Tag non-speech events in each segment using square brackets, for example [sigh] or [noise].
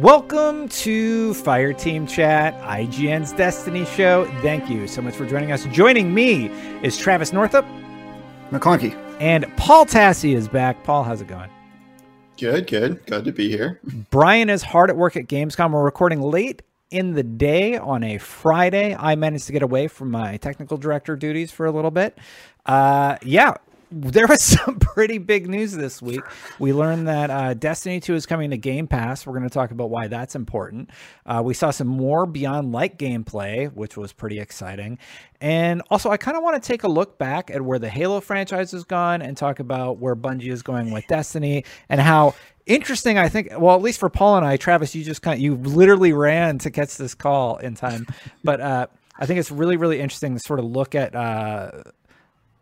Welcome to Fireteam Chat, IGN's Destiny show. Thank you so much for joining us. Joining me is Travis Northup. McClunky. And Paul Tassi is back. Paul, how's it going? Good, good. Glad to be here. Brian is hard at work at Gamescom. We're recording late in the day on a Friday. I managed to get away from my technical director duties for a little bit. Uh, yeah, there was [laughs] some pretty big news this week. We learned that uh, Destiny 2 is coming to Game Pass. We're going to talk about why that's important. Uh, we saw some more Beyond Light gameplay, which was pretty exciting. And also, I kind of want to take a look back at where the Halo franchise has gone and talk about where Bungie is going with Destiny and how interesting I think well at least for Paul and I Travis you just kind of you literally ran to catch this call in time but uh I think it's really really interesting to sort of look at uh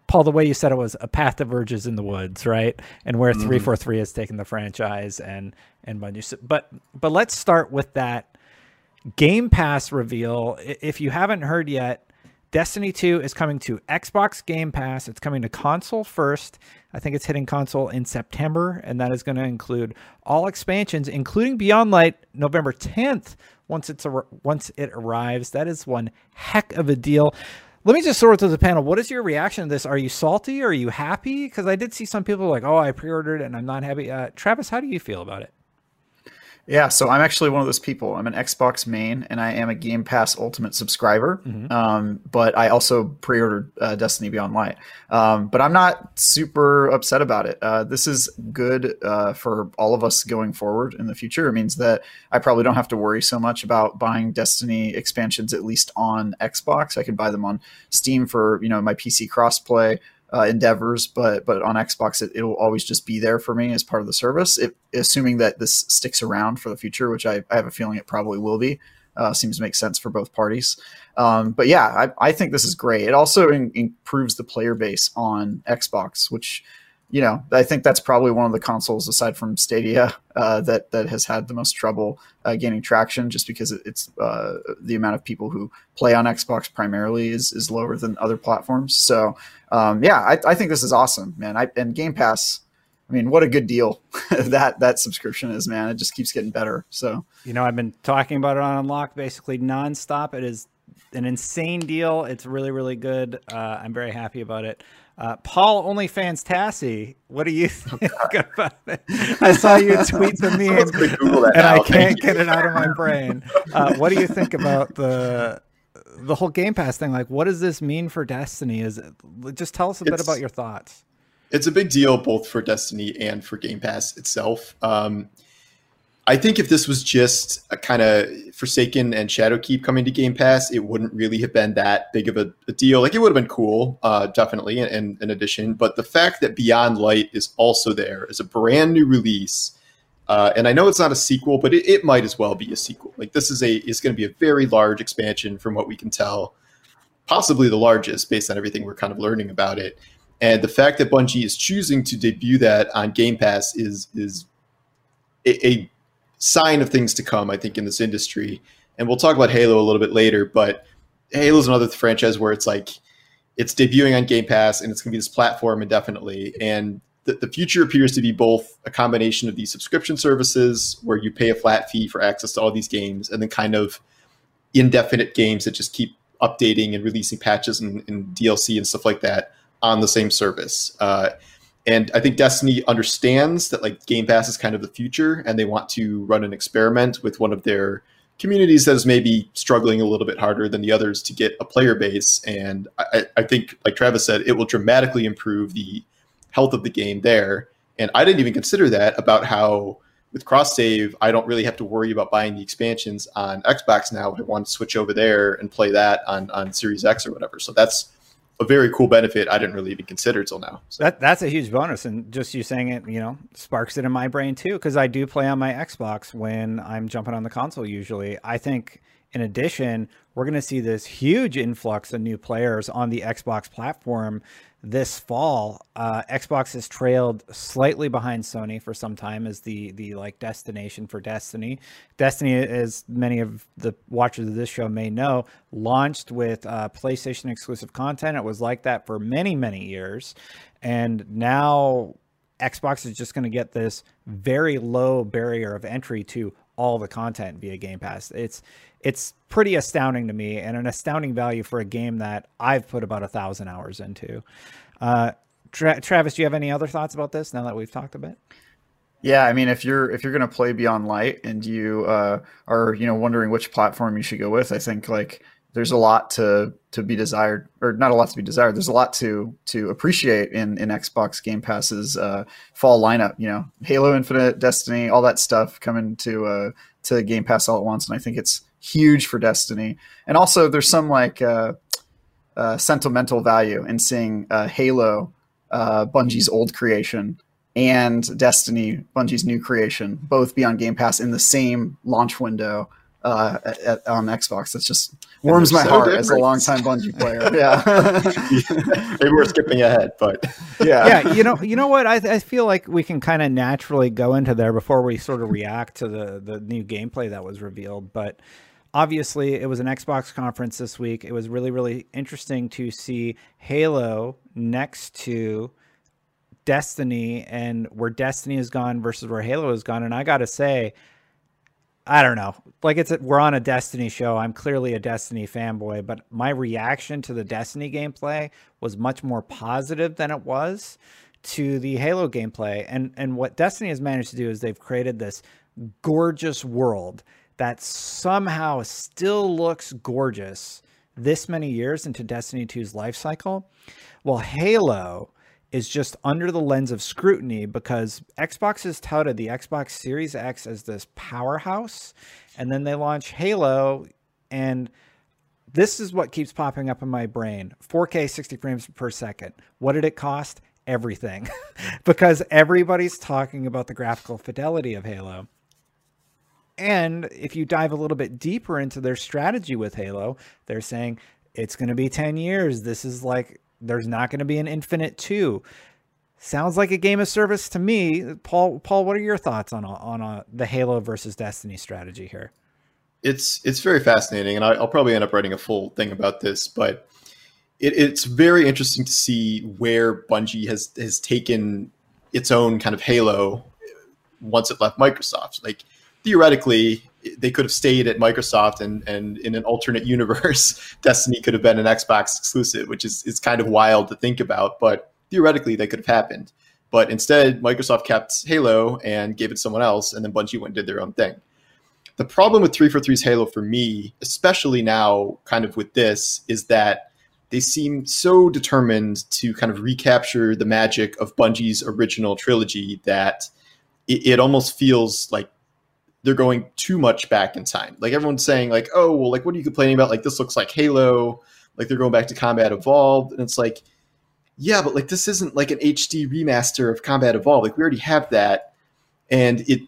Paul, the way you said it was a path diverges in the woods, right? And where mm-hmm. three four three has taken the franchise and and Bungie. But but let's start with that Game Pass reveal. If you haven't heard yet, Destiny 2 is coming to Xbox Game Pass. It's coming to console first. I think it's hitting console in September, and that is going to include all expansions, including Beyond Light, November 10th. Once it's a, once it arrives, that is one heck of a deal. Let me just sort through the panel. What is your reaction to this? Are you salty? Are you happy? Because I did see some people like, "Oh, I pre-ordered and I'm not happy." Uh, Travis, how do you feel about it? Yeah, so I'm actually one of those people. I'm an Xbox main, and I am a Game Pass Ultimate subscriber. Mm-hmm. Um, but I also pre-ordered uh, Destiny Beyond Light. Um, but I'm not super upset about it. Uh, this is good uh, for all of us going forward in the future. It means that I probably don't have to worry so much about buying Destiny expansions, at least on Xbox. I can buy them on Steam for you know my PC crossplay uh, endeavors, but but on Xbox it, will always just be there for me as part of the service. Assuming that this sticks around for the future, which I, I have a feeling it probably will be. Uh, seems to make sense for both parties. Um, but yeah, I, I, think this is great. It also in, improves the player base on Xbox, which you know, I think that's probably one of the consoles aside from Stadia uh, that that has had the most trouble uh, gaining traction, just because it's uh, the amount of people who play on Xbox primarily is is lower than other platforms. So, um, yeah, I, I, think this is awesome, man. I, and Game Pass, I mean, what a good deal [laughs] that that subscription is, man. It just keeps getting better. So, you know, I've been talking about it on Unlock basically nonstop. It is an insane deal. It's really, really good. Uh, I'm very happy about it. Uh, Paul OnlyFans Tassi, what do you [laughs] think oh, about it? I saw you [laughs] tweet the meme, and now. I can't get it out of my brain. Uh, what do you think about the the whole Game Pass thing? Like, what does this mean for Destiny? Is it, just tell us a it's, bit about your thoughts. It's a big deal both for Destiny and for Game Pass itself. Um, I think if this was just a kind of Forsaken and Shadowkeep coming to Game Pass, it wouldn't really have been that big of a, a deal. Like it would have been cool, uh, definitely, in, in addition. But the fact that Beyond Light is also there as a brand new release, uh, and I know it's not a sequel, but it, it might as well be a sequel. Like this is a is going to be a very large expansion from what we can tell, possibly the largest based on everything we're kind of learning about it. And the fact that Bungie is choosing to debut that on Game Pass is is a, a sign of things to come, I think, in this industry. And we'll talk about Halo a little bit later, but Halo's another franchise where it's like it's debuting on Game Pass and it's going to be this platform indefinitely. And the, the future appears to be both a combination of these subscription services where you pay a flat fee for access to all these games and then kind of indefinite games that just keep updating and releasing patches and, and DLC and stuff like that on the same service. Uh, and I think Destiny understands that like Game Pass is kind of the future, and they want to run an experiment with one of their communities that is maybe struggling a little bit harder than the others to get a player base. And I, I think, like Travis said, it will dramatically improve the health of the game there. And I didn't even consider that about how with cross save, I don't really have to worry about buying the expansions on Xbox now. I want to switch over there and play that on on Series X or whatever. So that's a very cool benefit I didn't really even consider till now. So. That that's a huge bonus, and just you saying it, you know, sparks it in my brain too because I do play on my Xbox when I'm jumping on the console. Usually, I think in addition, we're going to see this huge influx of new players on the Xbox platform this fall. Uh, Xbox has trailed slightly behind Sony for some time as the the like destination for Destiny. Destiny, as many of the watchers of this show may know, launched with uh, PlayStation exclusive content. It was like that for many many years, and now Xbox is just going to get this very low barrier of entry to all the content via Game Pass. It's it's pretty astounding to me and an astounding value for a game that I've put about a thousand hours into. Uh, Tra- Travis, do you have any other thoughts about this now that we've talked a bit? Yeah, I mean, if you're if you're gonna play Beyond Light and you uh, are you know wondering which platform you should go with, I think like there's a lot to to be desired, or not a lot to be desired. There's a lot to to appreciate in in Xbox Game Pass's uh, fall lineup. You know, Halo Infinite, Destiny, all that stuff coming to uh, to Game Pass all at once, and I think it's huge for Destiny. And also, there's some like uh, uh, sentimental value in seeing uh, Halo, uh, Bungie's old creation, and Destiny, Bungie's new creation, both be on Game Pass in the same launch window uh, at, at, on Xbox. That's just warms my so heart different. as a longtime Bungie [laughs] player. Yeah, [laughs] maybe we're skipping ahead, but yeah, yeah. You know, you know what? I, I feel like we can kind of naturally go into there before we sort of react to the the new gameplay that was revealed, but obviously it was an Xbox conference this week. It was really, really interesting to see Halo next to Destiny and where Destiny has gone versus where Halo has gone. And I got to say, I don't know. Like it's a, we're on a Destiny show. I'm clearly a Destiny fanboy, but my reaction to the Destiny gameplay was much more positive than it was to the Halo gameplay. And and what Destiny has managed to do is they've created this gorgeous world that somehow still looks gorgeous this many years into Destiny 2's life cycle. Well, Halo is just under the lens of scrutiny because Xbox has touted the Xbox Series X as this powerhouse, and then they launch Halo, and this is what keeps popping up in my brain 4K 60 frames per second. What did it cost? Everything. [laughs] because everybody's talking about the graphical fidelity of Halo. And if you dive a little bit deeper into their strategy with Halo, they're saying it's going to be 10 years. This is like, there's not going to be an Infinite 2. Sounds like a game of service to me. Paul, Paul, what are your thoughts on a, on a, the Halo versus Destiny strategy here? It's it's very fascinating, and I, will probably end up writing a full thing about this. But it, it's very interesting to see where Bungie has has taken its own kind of Halo once it left Microsoft. Like theoretically they could have stayed at Microsoft and and in an alternate [laughs] universe, Destiny could have been an Xbox exclusive, which is is kind of wild to think about, but theoretically that could have happened. But instead, Microsoft kept Halo and gave it to someone else, and then Bungie went and did their own thing. The problem with 343's Halo for me, especially now, kind of with this, is that they seem so determined to kind of recapture the magic of Bungie's original trilogy that it, it almost feels like they're going too much back in time. Like everyone's saying, like, oh, well, like, what are you complaining about? Like, this looks like Halo. Like, they're going back to Combat Evolved. And it's like, yeah, but like, this isn't like an HD remaster of Combat Evolved. Like, we already have that. And it,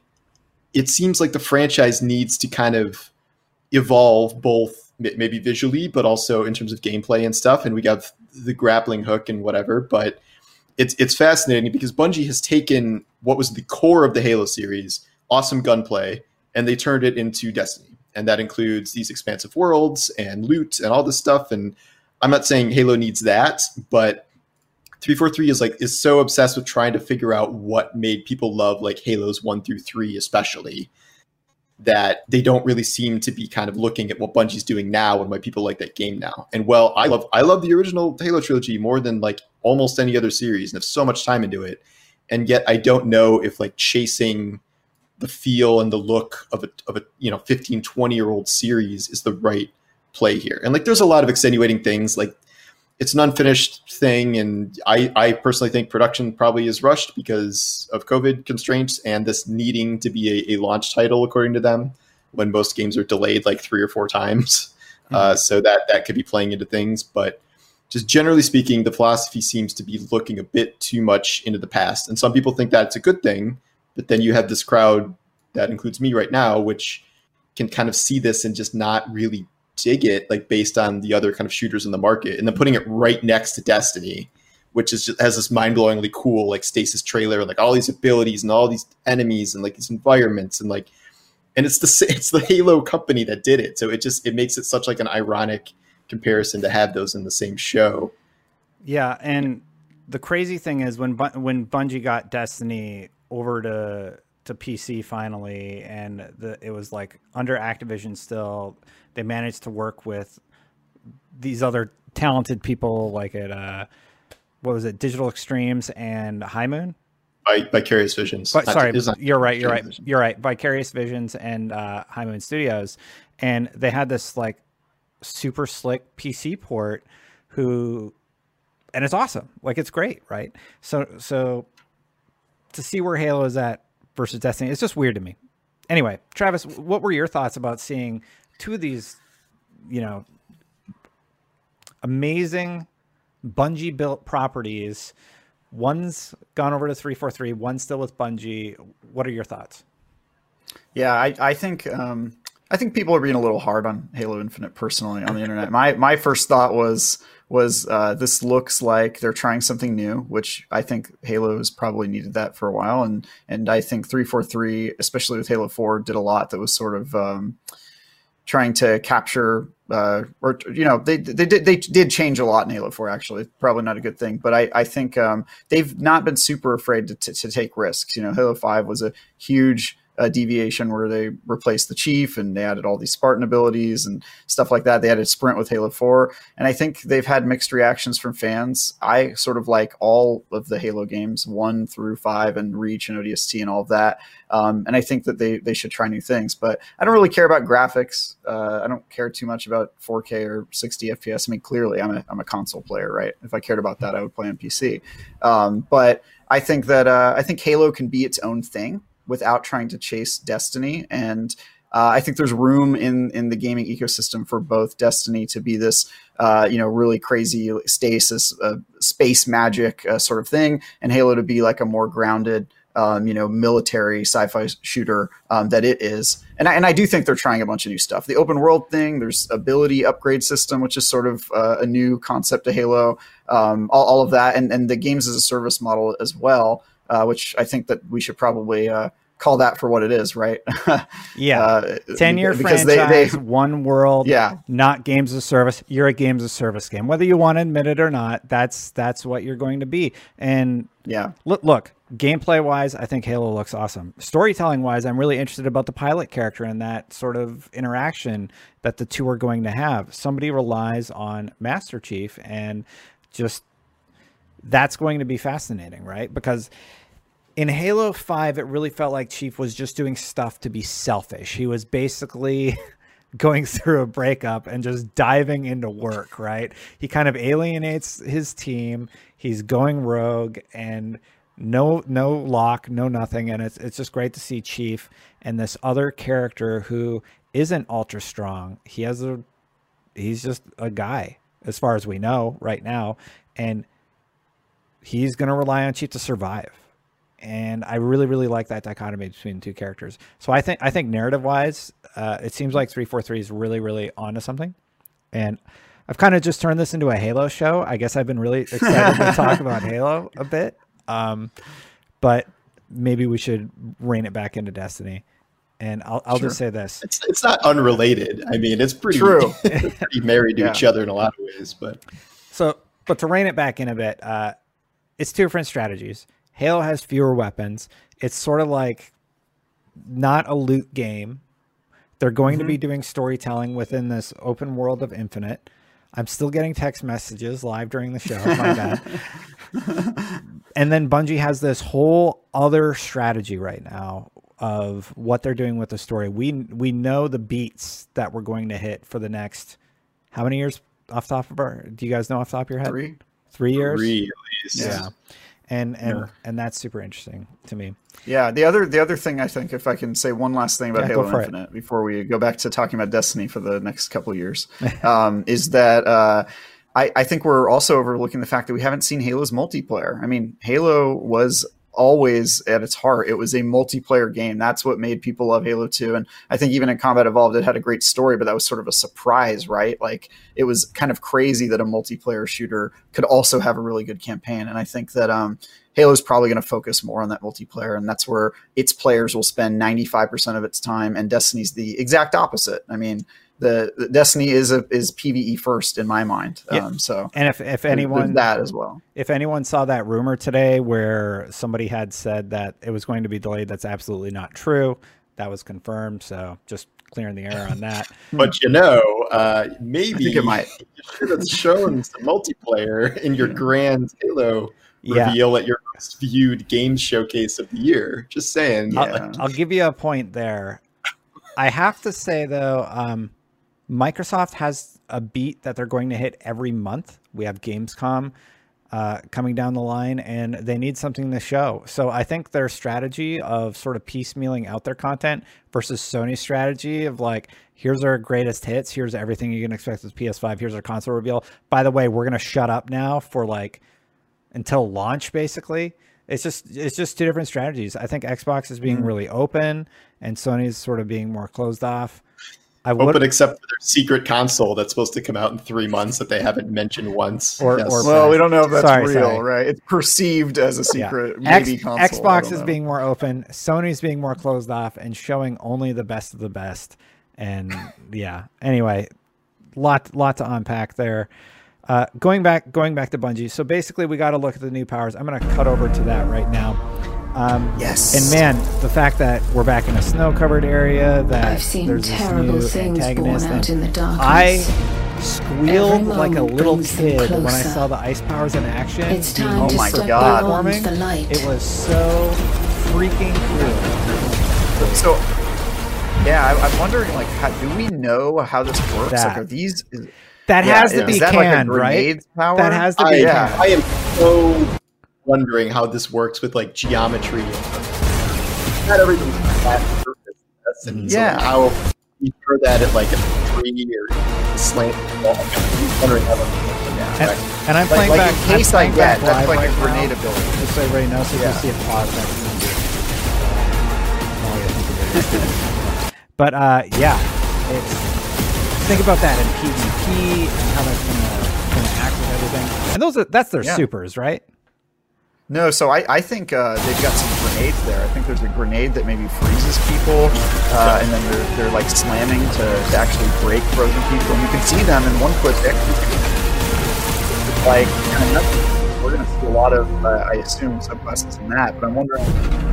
it seems like the franchise needs to kind of evolve both maybe visually, but also in terms of gameplay and stuff. And we got the grappling hook and whatever. But it's, it's fascinating because Bungie has taken what was the core of the Halo series awesome gunplay, and they turned it into Destiny. And that includes these expansive worlds and loot and all this stuff. And I'm not saying Halo needs that, but 343 is like is so obsessed with trying to figure out what made people love like Halos 1 through 3 especially that they don't really seem to be kind of looking at what Bungie's doing now and why people like that game now. And well, I love I love the original Halo trilogy more than like almost any other series and have so much time into it. And yet I don't know if like chasing the feel and the look of a, of a you know 15 20 year old series is the right play here and like there's a lot of extenuating things like it's an unfinished thing, and I, I personally think production probably is rushed because of COVID constraints and this needing to be a, a launch title, according to them, when most games are delayed like three or four times. Mm-hmm. Uh, so that that could be playing into things, but just generally speaking, the philosophy seems to be looking a bit too much into the past, and some people think that's a good thing. But then you have this crowd that includes me right now, which can kind of see this and just not really dig it, like based on the other kind of shooters in the market, and then putting it right next to Destiny, which is just has this mind blowingly cool like stasis trailer, like all these abilities and all these enemies and like these environments and like, and it's the [laughs] it's the Halo company that did it, so it just it makes it such like an ironic comparison to have those in the same show. Yeah, and the crazy thing is when when Bungie got Destiny over to to PC finally, and the it was like under Activision still. They managed to work with these other talented people, like at uh, what was it, Digital Extremes and High Moon. By Vicarious Visions. But, sorry, you're right. You're right. You're right. Vicarious Visions and uh, High Moon Studios, and they had this like super slick PC port. Who, and it's awesome. Like it's great, right? So so to see where Halo is at versus Destiny. It's just weird to me. Anyway, Travis, what were your thoughts about seeing two of these, you know, amazing Bungie built properties? One's gone over to 343, one's still with Bungie. What are your thoughts? Yeah, I, I think um, I think people are being a little hard on Halo Infinite personally on the internet. My my first thought was was uh, this looks like they're trying something new, which I think Halo has probably needed that for a while, and and I think three four three, especially with Halo Four, did a lot that was sort of um, trying to capture. Uh, or you know they they did they did change a lot in Halo Four actually. Probably not a good thing. But I I think um, they've not been super afraid to, to, to take risks. You know Halo Five was a huge uh, deviation where they replaced the chief and they added all these Spartan abilities and stuff like that. They added sprint with Halo 4. And I think they've had mixed reactions from fans. I sort of like all of the Halo games, one through five and Reach and ODST and all of that. Um, and I think that they, they should try new things. But I don't really care about graphics. Uh, I don't care too much about 4K or 60 FPS. I mean, clearly, I'm a, I'm a console player, right? If I cared about that, I would play on PC. Um, but I think that uh, I think Halo can be its own thing without trying to chase Destiny. And uh, I think there's room in in the gaming ecosystem for both Destiny to be this, uh, you know, really crazy stasis, uh, space magic uh, sort of thing, and Halo to be like a more grounded, um, you know, military sci-fi shooter um, that it is. And I, and I do think they're trying a bunch of new stuff. The open world thing, there's ability upgrade system, which is sort of uh, a new concept to Halo. Um, all, all, of that, and and the games as a service model as well uh, which I think that we should probably uh, call that for what it is, right? [laughs] yeah, uh, ten year franchise, they, they, one world, yeah, not games of service. You're a games of service game, whether you want to admit it or not. That's that's what you're going to be. And yeah, look, look, gameplay wise, I think Halo looks awesome. Storytelling wise, I'm really interested about the pilot character and that sort of interaction that the two are going to have. Somebody relies on Master Chief and just that's going to be fascinating, right? Because in Halo 5, it really felt like Chief was just doing stuff to be selfish. He was basically [laughs] going through a breakup and just diving into work, right? He kind of alienates his team. He's going rogue and no no lock, no nothing and it's it's just great to see Chief and this other character who isn't ultra strong. He has a he's just a guy as far as we know right now and he's to rely on Chief to survive. And I really, really like that dichotomy between the two characters. So I think, I think narrative wise, uh, it seems like 343 is really, really onto something. And I've kind of just turned this into a Halo show. I guess I've been really excited to [laughs] talk about Halo a bit. Um, but maybe we should rein it back into Destiny. And I'll, I'll sure. just say this: it's it's not unrelated. I mean, it's pretty true, [laughs] pretty married to [laughs] yeah. each other in a lot of ways. But so, but to rein it back in a bit, uh, it's two different strategies. Halo has fewer weapons. It's sort of like not a loot game. They're going mm-hmm. to be mm-hmm. doing storytelling within this open world of Infinite. I'm still getting text messages live during the show. My bad. [laughs] and then Bungie has this whole other strategy right now of what they're doing with the story. We we know the beats that we're going to hit for the next how many years? off the top of our. Do you guys know off the top of your head? Three. Three years. Three at least. Yeah. And and Yeah. and that's super interesting to me. Yeah, the other the other thing I think, if I can say one last thing about Yeah, Halo for it. Infinite before we go back to talking about Destiny for the next couple of years, [laughs] um, is that uh, I, I think we're also overlooking the fact that we haven't seen Halo's multiplayer. I mean, Halo was always at its heart it was a multiplayer game that's what made people love halo 2 and i think even in combat evolved it had a great story but that was sort of a surprise right like it was kind of crazy that a multiplayer shooter could also have a really good campaign and i think that um Halo's probably going to focus more on that multiplayer, and that's where its players will spend 95% of its time. And Destiny's the exact opposite. I mean, the, the Destiny is a is PVE first in my mind. Yeah. Um, so And if if anyone that as well. if anyone saw that rumor today where somebody had said that it was going to be delayed, that's absolutely not true. That was confirmed. So just clearing the air on that. [laughs] But you know, uh, maybe I think it might. you should have shown some multiplayer in your grand Halo Yeah. reveal at your most viewed game showcase of the year. Just saying. I'll, I'll give you a point there. I have to say though, um, Microsoft has a beat that they're going to hit every month. We have Gamescom uh, coming down the line, and they need something to show. So I think their strategy of sort of piecemealing out their content versus Sony's strategy of like, here's our greatest hits, here's everything you can expect with PS5, here's our console reveal. By the way, we're gonna shut up now for like until launch basically it's just it's just two different strategies i think xbox is being really open and sony's sort of being more closed off i would Open except for their secret console that's supposed to come out in three months that they haven't mentioned once. Or- Yes. or- Well, we don't know if that's Sorry, real, sorry. right? It's perceived as a yeah. secret X- console. Xbox is know. being more open sony's being more closed off and showing only the best of the best and yeah anyway lot lot to unpack there uh, going back going back to bungie so basically we got to look at the new powers i'm going to cut over to that right now um, Yes. And man, the fact that we're back in a snow-covered area, that I've seen there's this terrible new things born out in the darkness. I squealed like a little kid when I saw the ice powers in action. It's time Oh to my step God. beyond the light. It was so freaking cool. So, yeah, I, I'm wondering, like, how, do we know how this works? That. Like, are these? Is, That yeah, has to is be that like a right? Power? That has to I, be yeah. canned. I am so wondering how this works with like geometry. Not everything's flat and perfect. That's and so Yeah. how you throw that at like a tree or slant wall. I'm wondering how that And, and I'm playing like back. in case I get, that's like a grenade now, ability. Just so everybody knows, so if Yeah. you see a pause, that's [laughs] But uh, yeah, it's think about that in PvP and how that's gonna, gonna act with everything. And those are that's their Yeah. supers, right? No, so I, I think uh, they've got some grenades there. I think there's a grenade that maybe freezes people, uh, and then they're, they're like slamming to, to actually break frozen people. And you can see them in one quick. Like, we're going to see a lot of, uh, I assume, subclasses in that. But I'm wondering,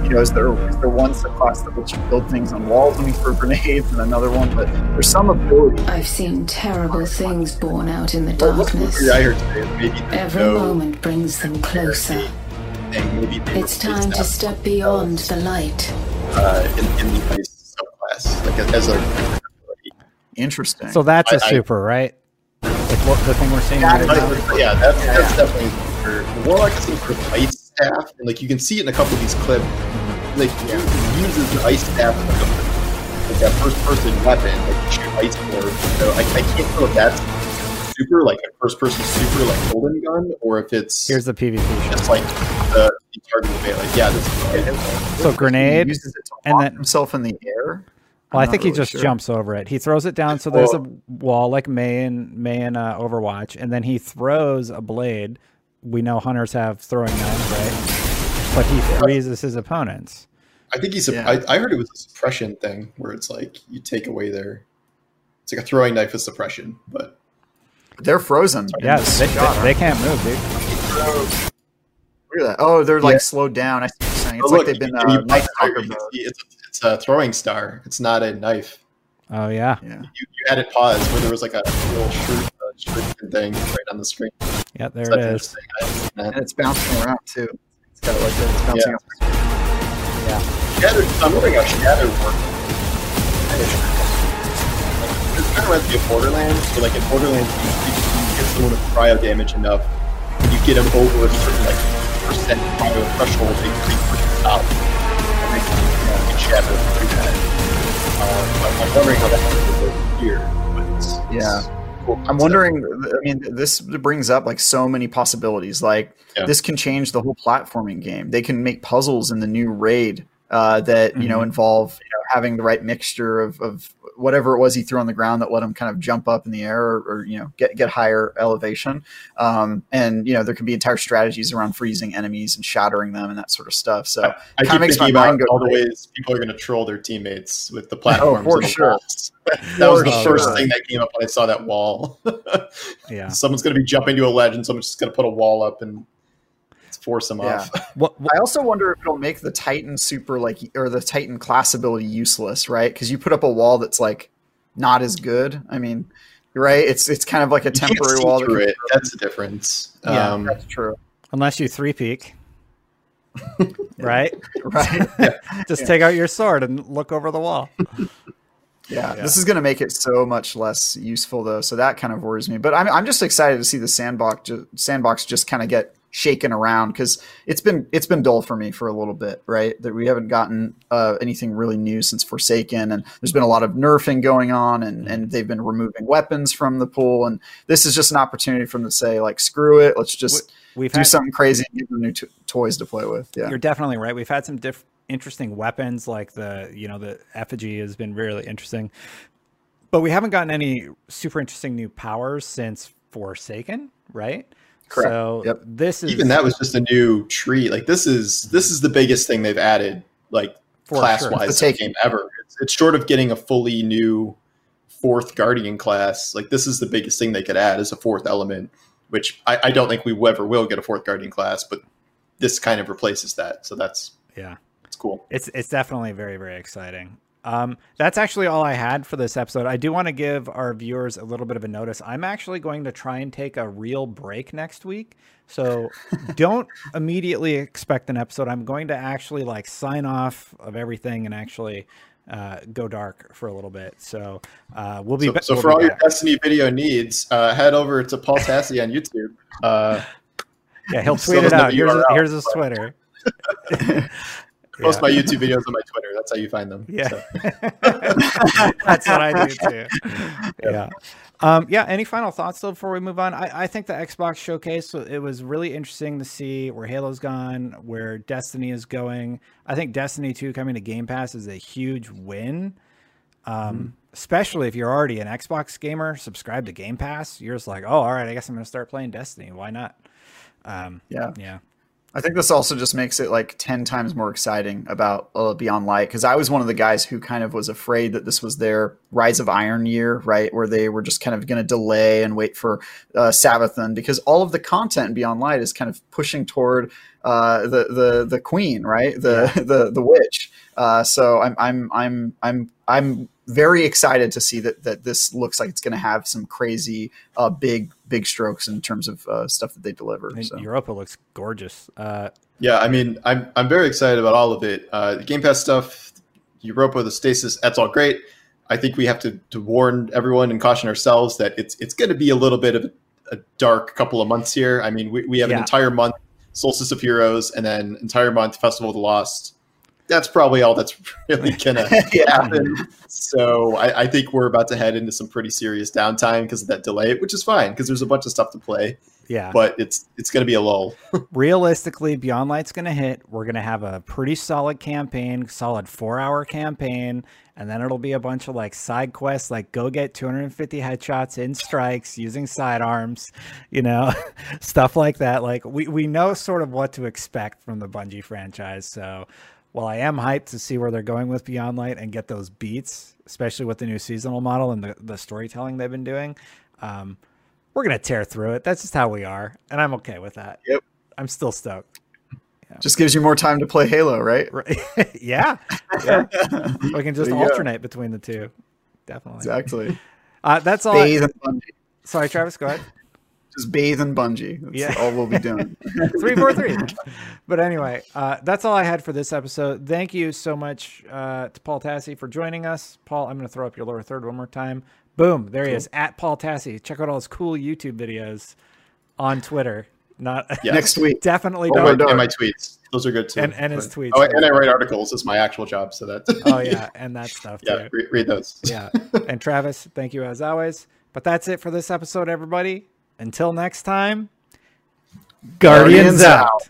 you know, is there is there one subclass that lets you build things on walls you throw grenades, and another one? But there's some ability. I've seen terrible things born out in the darkness. what today is maybe there's Every moment brings them closer. Thing. Maybe they It's time to step beyond the light. uh, in, in the ice subclass, like as a. Interesting. So that's a I- I- super, right? Like what the thing we're seeing That right is- now. But yeah, that's, that's definitely for Warlock is some sort of ice staff, and like you can see it in a couple of these clips. Like he uses the ice staff like, a, like that first person weapon, like you shoot ice boards. So I, I can't tell if that's super like a first person super like golden gun, or if it's Here's the PvP shot. just like the, the target of Like yeah, this is So He grenade, uses it to and then- himself in the air. Well, I I'm think not he just sure. jumps over it. He throws it down, so there's Well- a wall like Mei and Mei and uh, Overwatch, and then he throws a blade. We know hunters have throwing knives, right? But he freezes his opponents. I think he's. Yeah. I, I heard it was a suppression thing where it's like you take away their. It's like a throwing knife with suppression, but They're frozen. in Yeah, they, they, they can't move, dude. Look that. Oh, they're like Yeah. slowed down. I see what you're saying. It's Oh, like look, they've been uh, knife you mode. see It's, it's a throwing star. It's not a knife. Oh yeah, Yeah. You, you had it paused where there was like a little shirt, uh, shirt thing right on the screen. yeah, there It's it like is. interesting. I hadn't seen And it's bouncing around too. It's got like. It's bouncing Yeah. up. Shatter, I'm wondering how Shatter works. Kind of It's kind of reminds me of Borderlands, where like in Borderlands, you, you hit someone with cryo damage enough, when you get them over a certain like percent threshold, they they push out. And they can, you know, get shattered through that. Uh, I'm- I'm wondering how that happens here. but it's- it's Yeah. cool I'm wondering. I mean, this brings up like so many possibilities. Like Yeah. this can change the whole platforming game. They can make puzzles in the new raid uh, that you know involve you know, having the right mixture of, of whatever it was he threw on the ground that let him kind of jump up in the air or, or you know get get higher elevation. Um, and you know there can be entire strategies around freezing enemies and shattering them and that sort of stuff. So I, I kinda keep makes my thinking about mind go all the ways people are going to troll their teammates with the [laughs] platforms. for the sure. walls. [laughs] that was For the first sure. thing that came up when I saw that wall. [laughs] Yeah. Someone's going to be jumping to a ledge, and someone's just going to put a wall up and force them Yeah. off. [laughs] What, what I also wonder if it'll make the Titan super like or the Titan class ability useless, right? Because you put up a wall that's like not as good. I mean, right? It's it's kind of like a temporary wall. that through it. That's the difference. Yeah. Um, That's true, unless you three peak, [laughs] right? [laughs] right? Just take out your sword and look over the wall. Yeah, this is going to make it so much less useful though. So that kind of worries me. But I'm I'm just excited to see the sandbox ju- sandbox just kind of get shaken around because it's been it's been dull for me for a little bit, right? That we haven't gotten uh, anything really new since Forsaken, and there's been a lot of nerfing going on, and and they've been removing weapons from the pool, and this is just an opportunity for them to say like, screw it, let's just We've do had something crazy and give them new t- toys to play with. Yeah, You're definitely right. We've had some diff- interesting weapons, like the you know the effigy has been really interesting, but we haven't gotten any super interesting new powers since Forsaken, right? Correct. So Yep. this is even that was just a new tree. Like this is this is the biggest thing they've added, like class sure. wise, The to game ever. It's, it's short of getting a fully new fourth guardian class. Like this is the biggest thing they could add as a fourth element, which I, I don't think we ever will get a fourth guardian class, but this kind of replaces that. So that's yeah. it's cool. It's it's definitely very very exciting. Um, that's actually all I had for this episode. I do want to give our viewers a little bit of a notice. I'm actually going to try and take a real break next week, so [laughs] don't immediately expect an episode. I'm going to actually like sign off of everything and actually uh, go dark for a little bit. So uh, we'll be So, so we'll for be all your. Destiny video needs, uh, head over to Paul Tassi on YouTube. Uh, [laughs] yeah, he'll [laughs] tweet it out. Here's here's his Twitter. Post Yeah. my YouTube videos on my Twitter. That's how you find them. Yeah. So, [laughs] That's what I do too. Yeah. Um, yeah. Any final thoughts though before we move on? I, I think the Xbox showcase it was really interesting to see where Halo's gone, where Destiny is going. I think Destiny 2 coming to Game Pass is a huge win. Um, especially if you're already an Xbox gamer, subscribe to Game Pass. You're just like, oh, all right, I guess I'm gonna start playing Destiny. Why not? Um, yeah. yeah. I think this also just makes it like 10 times more exciting about uh, Beyond Light because I was one of the guys who kind of was afraid that this was their Rise of Iron year, right? Where they were just kind of going to delay and wait for uh, Savathûn because all of the content in Beyond Light is kind of pushing toward uh, the the the queen, right? The [laughs] the the witch. Uh, so I'm I'm I'm I'm I'm very excited to see that that this looks like it's going to have some crazy uh, big big strokes in terms of uh, stuff that they deliver. And So. Europa looks gorgeous. Uh, Yeah, I mean, I'm I'm very excited about all of it. Uh, the Game Pass stuff, Europa, the Stasis, that's all great. I think we have to, to warn everyone and caution ourselves that it's it's going to be a little bit of a, a dark couple of months here. I mean, we, we have Yeah. an entire month Solstice of Heroes and then entire month Festival of the Lost. That's probably all that's [laughs] really gonna [laughs] happen. So I, I think we're about to head into some pretty serious downtime because of that delay, which is fine because there's a bunch of stuff to play. yeah. But it's it's to be a lull. [laughs] realistically, Beyond Light's to hit. We're to have a pretty solid campaign, solid four hour campaign, and then it'll be a bunch of like side quests, like go get 250 headshots in strikes using sidearms, you know, stuff like that. Like we, we know sort of what to expect from the Bungie franchise. So while I am hyped to see where they're going with Beyond Light and get those beats, especially with the new seasonal model and the, the storytelling they've been doing, um, we're going to tear through it. That's just how we are. And I'm okay with that. Yep. I'm still stoked. Just gives you more time to play Halo, right? Right. [laughs] yeah. [laughs] yeah. We can just There you go. alternate between the two. Definitely. Exactly. Uh, that's all. I- bathe in Bungie. Sorry, Travis, go ahead. Just bathe in Bungie. That's Yeah. all we'll be doing. [laughs] three four three. [laughs] But anyway, uh, that's all I had for this episode. Thank you so much uh, to Paul Tassi for joining us. Paul, I'm going to throw up your lower third one more time. Boom. There he is at Paul Tassi. Check out all his cool YouTube videos on Twitter. Not [laughs] Yeah. Next week. definitely Oh, don't. my, and my tweets. Those are good too. And- and his tweets. Oh, and I write articles. It's my actual job. So that. Oh yeah, and that stuff too. yeah. Read, read those. yeah. And Travis, thank you as always. But that's it for this episode, everybody. Until next time, Guardians, Guardians out. out.